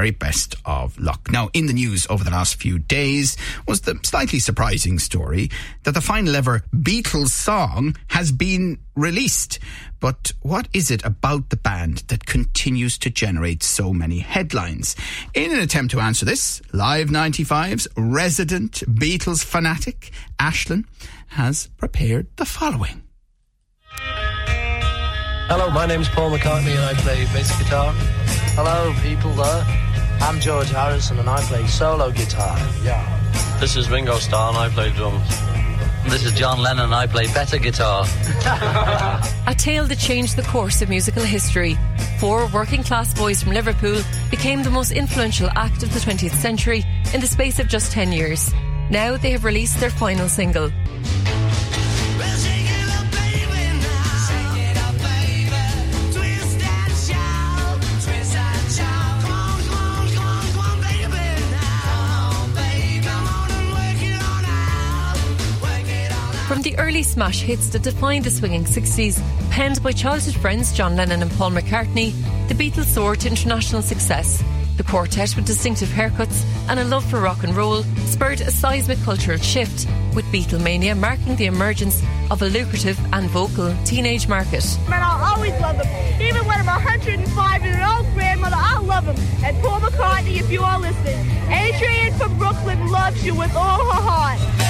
Very best of luck. Now, in the news over the last few days was the slightly surprising story that the final ever Beatles song has been released. But what is it about the band that continues to generate so many headlines? In an attempt to answer this, Live 95's resident Beatles fanatic, Aislínn, has prepared the following. Hello, my name's Paul McCartney and I play bass guitar. Hello, people there. I'm George Harrison and I play solo guitar. Yeah. This is Ringo Starr and I play drums. This is John Lennon and I play better guitar. A tale that changed the course of musical history. Four working class boys from Liverpool became the most influential act of the 20th century in the space of just 10 years. Now they have released their final single. From the early smash hits that defined the swinging 60s, penned by childhood friends John Lennon and Paul McCartney, the Beatles soared to international success. The quartet, with distinctive haircuts and a love for rock and roll, spurred a seismic cultural shift, with Beatlemania marking the emergence of a lucrative and vocal teenage market. Man, I'll always love them. Even when I'm 105 and an old grandmother, I'll love them. And Paul McCartney, if you are listening. Adrian from Brooklyn loves you with all her heart.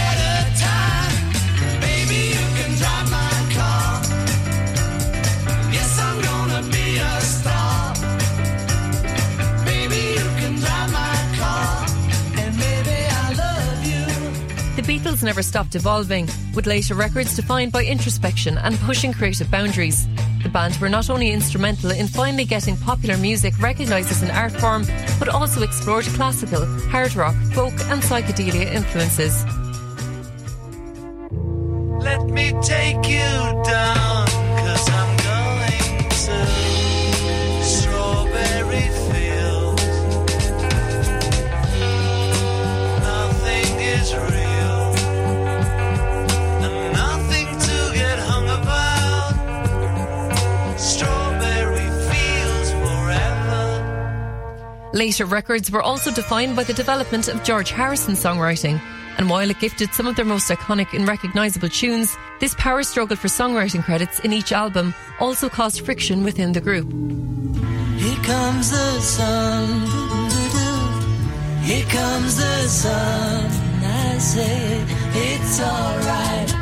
Never stopped evolving, with later records defined by introspection and pushing creative boundaries. The band were not only instrumental in finally getting popular music recognised as an art form, but also explored classical, hard rock, folk, and psychedelia influences. Let me take you down, Later records were also defined by the development of George Harrison's songwriting. And while it gifted some of their most iconic and recognisable tunes, this power struggle for songwriting credits in each album also caused friction within the group. Here comes the sun. Here comes the sun. I say it's alright.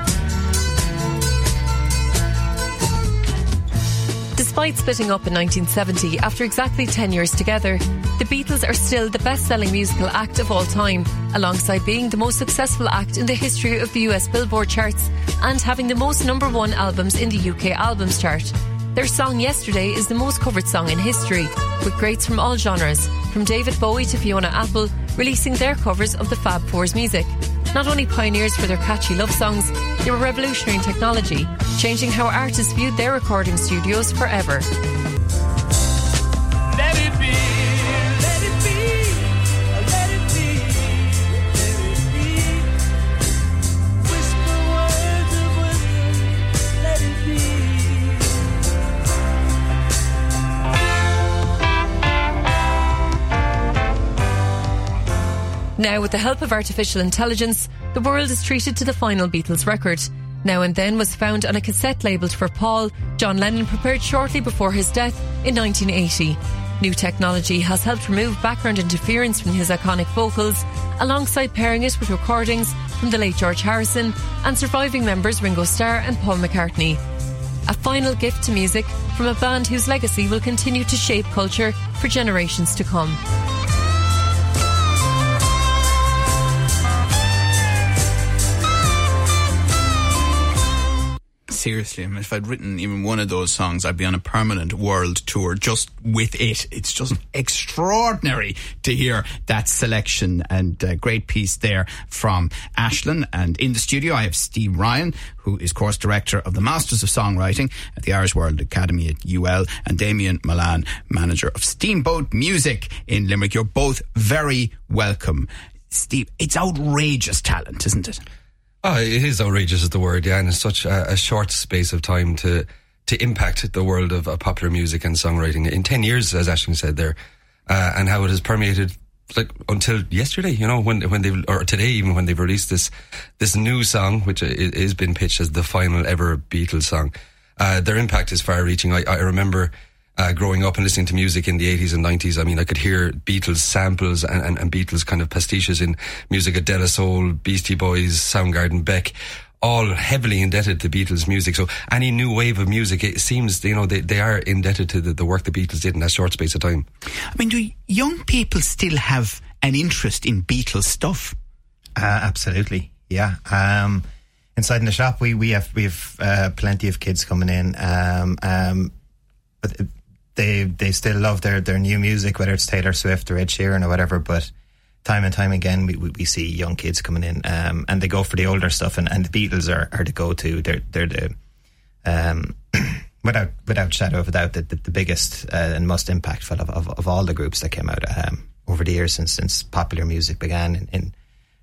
Despite splitting up in 1970 after exactly 10 years together, the Beatles are still the best selling musical act of all time, alongside being the most successful act in the history of the US Billboard charts and having the most number one albums in the UK Albums Chart. Their song Yesterday is the most covered song in history, with greats from all genres, from David Bowie to Fiona Apple, releasing their covers of the Fab Four's music. Not only pioneers for their catchy love songs, they were revolutionary in technology, changing how artists viewed their recording studios forever. Now, with the help of artificial intelligence, the world is treated to the final Beatles record. Now and Then was found on a cassette labelled for Paul, John Lennon prepared shortly before his death in 1980. New technology has helped remove background interference from his iconic vocals, alongside pairing it with recordings from the late George Harrison and surviving members Ringo Starr and Paul McCartney. A final gift to music from a band whose legacy will continue to shape culture for generations to come. Seriously, I mean, if I'd written even one of those songs, I'd be on a permanent world tour just with it. It's just extraordinary to hear that selection and uh, great piece there from Aislínn. And in the studio, I have Steve Ryan, who is course director of the Masters of Songwriting at the Irish World Academy at UL, and Damien Mullane, manager of Steamboat Music in Limerick. You're both very welcome. Steve, it's outrageous talent, isn't it? Oh, it is outrageous is the word, yeah, and it's such a, a short space of time to to impact the world of, of popular music and songwriting in ten years, as Aislínn said there, uh, and how it has permeated like until yesterday, you know, when when they or today even when they've released this this new song, which is been pitched as the final ever Beatles song. Uh, their impact is far-reaching. I, I remember uh, growing up and listening to music in the 80s and 90s. I mean, I could hear Beatles samples and, and, and Beatles kind of pastiches in music at De La Soul, Beastie Boys, Soundgarden, Beck. All heavily indebted to Beatles music. So any new wave of music, it seems, you know, they, they are indebted to the, the work the Beatles did in that short space of time. I mean, do young people still have an interest in Beatles stuff? Uh, absolutely, yeah. Um, inside in the shop, we we have we have uh, plenty of kids coming in, um, um, but they they still love their their new music, whether it's Taylor Swift or Ed Sheeran or whatever. But time and time again, we we, see young kids coming in, um, and they go for the older stuff, and, and the Beatles are, are the go to. They're they're the um, without without shadow of a doubt, the, the, the biggest uh, and most impactful of, of, of all the groups that came out um, over the years since since popular music began in, in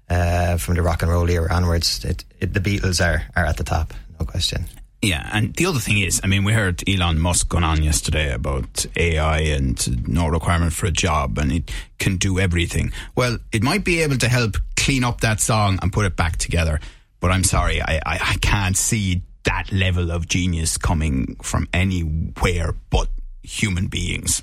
uh, from the rock and roll era onwards. It, it, the Beatles are are at the top, no question. Yeah, and the other thing is, I mean, we heard Elon Musk going on yesterday about AI and no requirement for a job, and it can do everything. Well, it might be able to help clean up that song and put it back together, but I'm sorry, I, I, I can't see that level of genius coming from anywhere but human beings.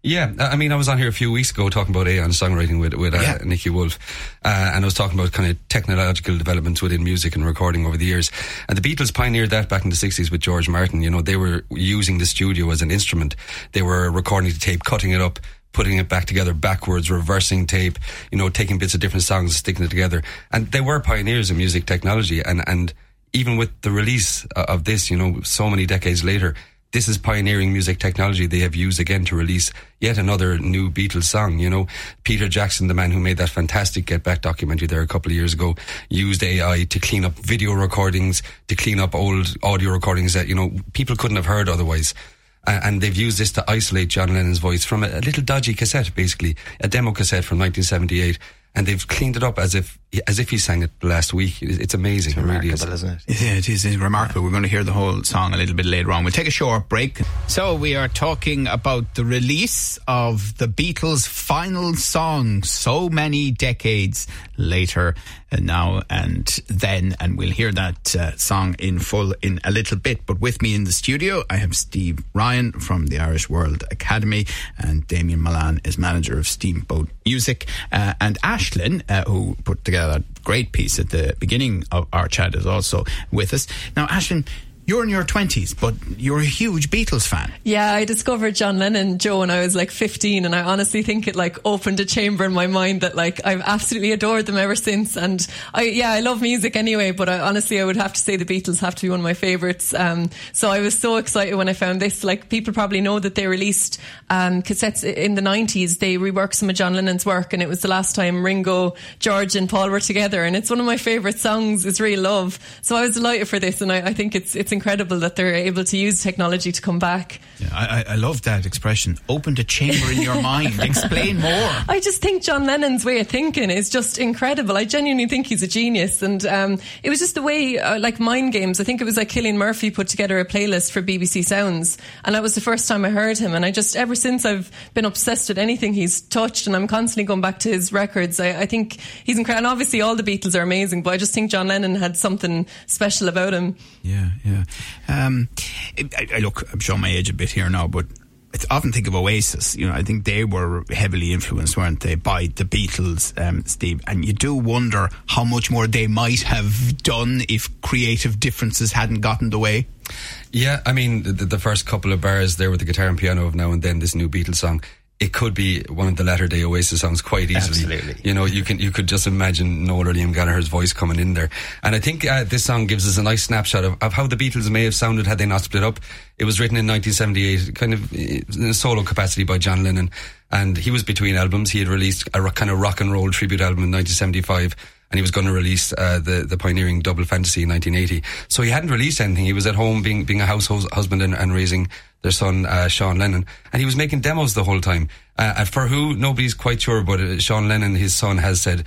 Yeah, I mean, I was on here a few weeks ago talking about AI and songwriting with with uh, Yeah. Nicky Wolf, uh, and I was talking about kind of technological developments within music and recording over the years. And the Beatles pioneered that back in the '60s with George Martin. You know, they were using the studio as an instrument. They were recording the tape, cutting it up. Putting it back together backwards, reversing tape, you know, taking bits of different songs, sticking it together, and they were pioneers in music technology. And and even with the release uh, of this, you know, so many decades later, this is pioneering music technology they have used again to release yet another new Beatles song. You know, Peter Jackson, the man who made that fantastic Get Back documentary there a couple of years ago, used AI to clean up video recordings, to clean up old audio recordings that, you know, people couldn't have heard otherwise. And they've used this to isolate John Lennon's voice from a, little dodgy cassette, basically, a demo cassette from 1978. And they've cleaned it up as if, as if he sang it last week. It's it's amazing. It really is. Remarkable, isn't it? Yeah, it is it's remarkable. We're going to hear the whole song a little bit later on. We'll take a short break. So we are talking about the release of the Beatles' final song so many decades later and now and then, and we'll hear that uh, song in full in a little bit. But with me in the studio, I have Steve Ryan from the Irish World Academy, and Damien Mullane is manager of Steamboat Music, uh, and Aislínn, uh, who put together that great piece at the beginning of our chat, is also with us. Now, Aislínn, you're in your 20s, but you're a huge Beatles fan. Yeah, I discovered John Lennon, Joe, when I was like 15, and I honestly think it like opened a chamber in my mind that like I've absolutely adored them ever since. And I, yeah, I love music anyway, but I, honestly, I would have to say the Beatles have to be one of my favorites. Um, so I was so excited when I found this. Like people probably know that they released um, cassettes in the 90s. They reworked some of John Lennon's work, and it was the last time Ringo, George, and Paul were together. And it's one of my favorite songs. Is Real Love. So I was delighted for this, and I, I think it's it's incredible that they're able to use technology to come back. Yeah, I, I- love that expression. Opened a chamber in your mind. Explain more. I just think John Lennon's way of thinking is just incredible. I genuinely think he's a genius, and um, it was just the way, uh, like Mind Games. I think it was like Cillian Murphy put together a playlist for BBC Sounds, and that was the first time I heard him. And I just ever since I've been obsessed with anything he's touched, and I'm constantly going back to his records. I, I think he's incredible. And obviously, all the Beatles are amazing, but I just think John Lennon had something special about him. Yeah, yeah. Um, I, I look, I'm showing my age a bit here now, but I often think of Oasis. You know, I think they were heavily influenced, weren't they, by the Beatles, um, Steve? And you do wonder how much more they might have done if creative differences hadn't gotten the way. Yeah, I mean, the, the first couple of bars there with the guitar and piano of now and then, this new Beatles song, it could be one of the latter day Oasis songs quite easily. Absolutely. You know, you can you could just imagine Noel or Liam Gallagher's voice coming in there. And I think uh, this song gives us a nice snapshot of, of how the Beatles may have sounded had they not split up. It was written in 1978, kind of uh, in a solo capacity by John Lennon. And he was between albums. He had released a rock, kind of rock and roll tribute album in 1975 and he was going to release uh, the the pioneering Double Fantasy in 1980. So he hadn't released anything. He was at home being being a household husband and, and raising their son uh, Sean Lennon, and he was making demos the whole time. Uh, and for who, nobody's quite sure, but uh, Sean Lennon, his son, has said.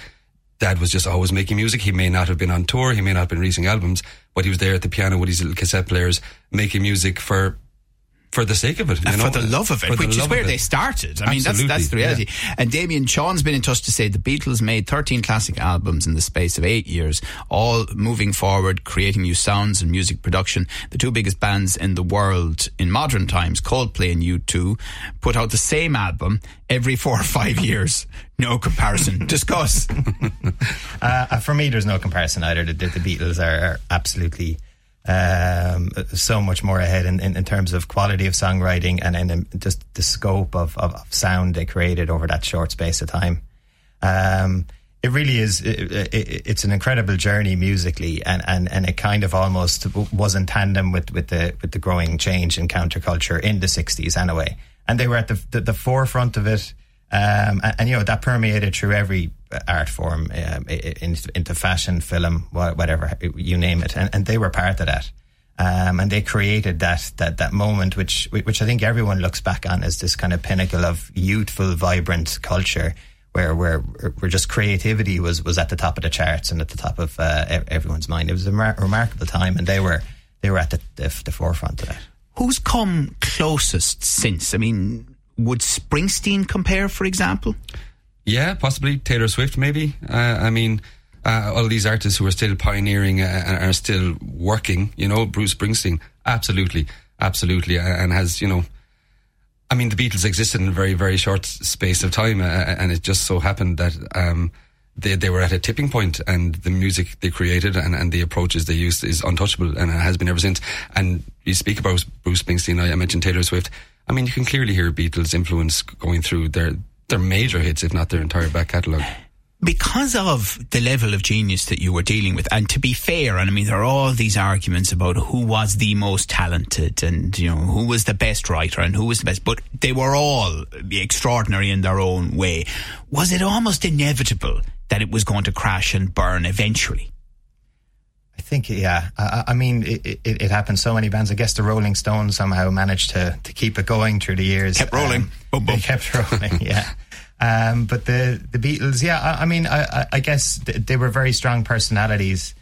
Dad was just always making music. He may not have been on tour, he may not have been releasing albums, but he was there at the piano with his little cassette players making music for for the sake of it, you Uh, know? for the love of it, the which is where they started. I mean, that's that's the reality. yeah. And Damien Sean's been in touch to say the Beatles made 13 classic albums in the space of eight years, all moving forward, creating new sounds and music production. The two biggest bands in the world in modern times, Coldplay and U2, put out the same album every four or five years. No comparison. Discuss. Uh, for me, there's no comparison either. The, the Beatles are, are absolutely um, so much more ahead in, in, in terms of quality of songwriting and, and just the scope of, of, of sound they created over that short space of time. Um, it really is. It, it, it's an incredible journey musically, and, and, and it kind of almost was in tandem with, with the with the growing change in counterculture in the '60s, anyway. And they were at the the, the forefront of it, um, and, and you know that permeated through every art form, um, into, fashion, film, whatever you name it, and, and they were part of that. Um, and they created that that that moment, which which I think everyone looks back on as this kind of pinnacle of youthful, vibrant culture, where where where just creativity was was at the top of the charts and at the top of uh, everyone's mind. It was a mar- remarkable time, and they were they were at the, the the forefront of that. Who's come closest since? I mean, would Springsteen compare, for example? Yeah, possibly Taylor Swift, maybe. Uh, I mean, uh, all these artists who are still pioneering uh, and are still working. You know, Bruce Springsteen, absolutely, absolutely, uh, and has you know. I mean, the Beatles existed in a very, very short space of time, uh, and it just so happened that um, they they were at a tipping point, and the music they created and, and the approaches they used is untouchable, and it has been ever since. And you speak about Bruce Springsteen, I, I mentioned Taylor Swift. I mean, you can clearly hear Beatles' influence going through their their major hits, if not their entire back catalogue. because of the level of genius that you were dealing with, and to be fair, and I mean, there are all these arguments about who was the most talented and, you know, who was the best writer and who was the best, but they were all extraordinary in their own way. Was it almost inevitable that it was going to crash and burn eventually? I think, yeah. I, I mean, it, it, it happened so many bands. I guess the Rolling Stones somehow managed to, to keep it going through the years. Kept rolling. Um, Boom, boom. They kept rolling, yeah. Um, but the, the Beatles, yeah, I, I mean, I, I- I guess th- they were very strong personalities.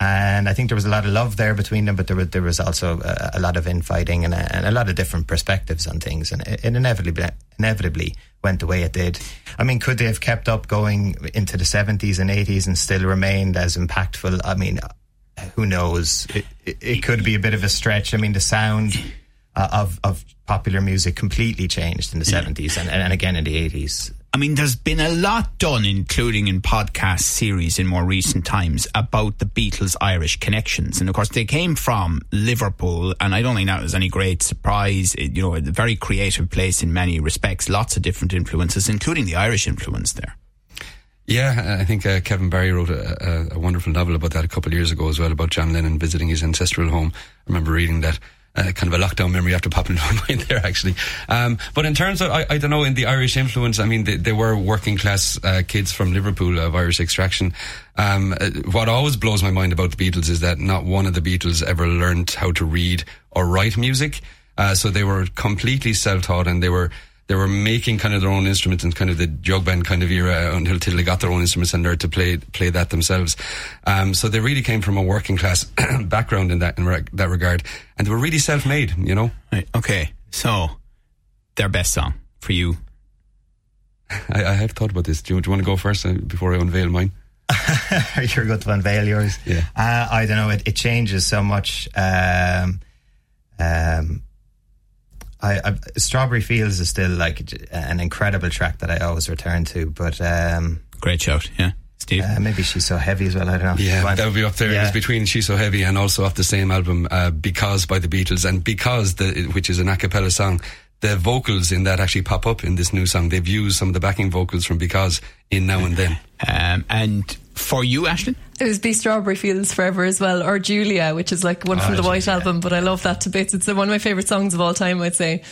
And I think there was a lot of love there between them, but there was, there was also a, a lot of infighting and a, and a lot of different perspectives on things. And it, it inevitably, inevitably went the way it did. I mean, could they have kept up going into the 70s and 80s and still remained as impactful? I mean, who knows? It, it, it could be a bit of a stretch. I mean, the sound uh, of of popular music completely changed in the seventies and, and again in the eighties. I mean, there's been a lot done, including in podcast series in more recent times, about the Beatles' Irish connections. And of course, they came from Liverpool, and I don't think that was any great surprise. It, you know, a very creative place in many respects, lots of different influences, including the Irish influence there. Yeah, I think uh, Kevin Barry wrote a, a, a wonderful novel about that a couple of years ago as well, about John Lennon visiting his ancestral home. I remember reading that. Uh, kind of a lockdown memory after popping into my mind there, actually. Um, but in terms of, I, I don't know, in the Irish influence, I mean, they, they were working class uh, kids from Liverpool of Irish extraction. Um, uh, what always blows my mind about the Beatles is that not one of the Beatles ever learned how to read or write music. Uh, so they were completely self-taught and they were they were making kind of their own instruments in kind of the jug band kind of era until, until they got their own instruments and learned to play play that themselves. Um, so they really came from a working class background in that in reg- that regard, and they were really self made. You know. Right. Okay. So, their best song for you. I, I have thought about this. Do you, do you want to go first uh, before I unveil mine? You're good to unveil yours. Yeah. Uh, I don't know. It, it changes so much. Um, um, I, I, Strawberry Fields is still like an incredible track that I always return to, but um, Great shout. Yeah. Steve. uh, maybe she's so heavy as well. I don't know. Yeah, But- that would be up there. It Yeah. was between She's So Heavy and also off the same album, uh, Because by the Beatles, and Because, the, which is an a cappella song. The vocals in that actually pop up in this new song. They've used some of the backing vocals from Because in Now and Then. Um, and for you, Aislínn? It was Be Strawberry Fields Forever as well, or Julia, which is like one ah, from Oh, the White Julia. album, but I love that to bits. It's one of my favourite songs of all time, I'd say.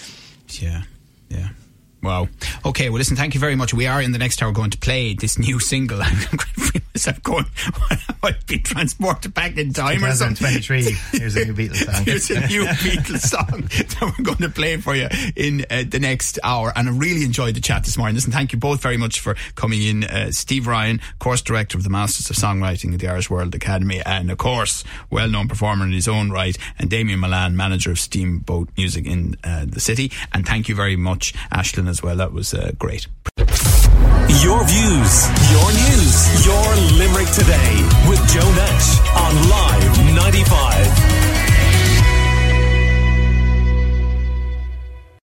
Yeah. Yeah. Wow. Okay, well, listen, thank you very much. We are in the next hour going to play this new single. I'm myself going, I'd be transported back in time or something. 23. Here's a new Beatles song. Here's a new Beatles song that we're going to play for you in uh, the next hour. And I really enjoyed the chat this morning. Listen, thank you both very much for coming in. Uh, Steve Ryan, course director of the Masters of Songwriting at the Irish World Academy, and of course, well known performer in his own right, and Damien Mullane, manager of Steamboat Music in uh, the city. And thank you very much, Aislínn, as well. That was uh, great. Your views, your news, your Limerick today with Joe Nash on Live 95.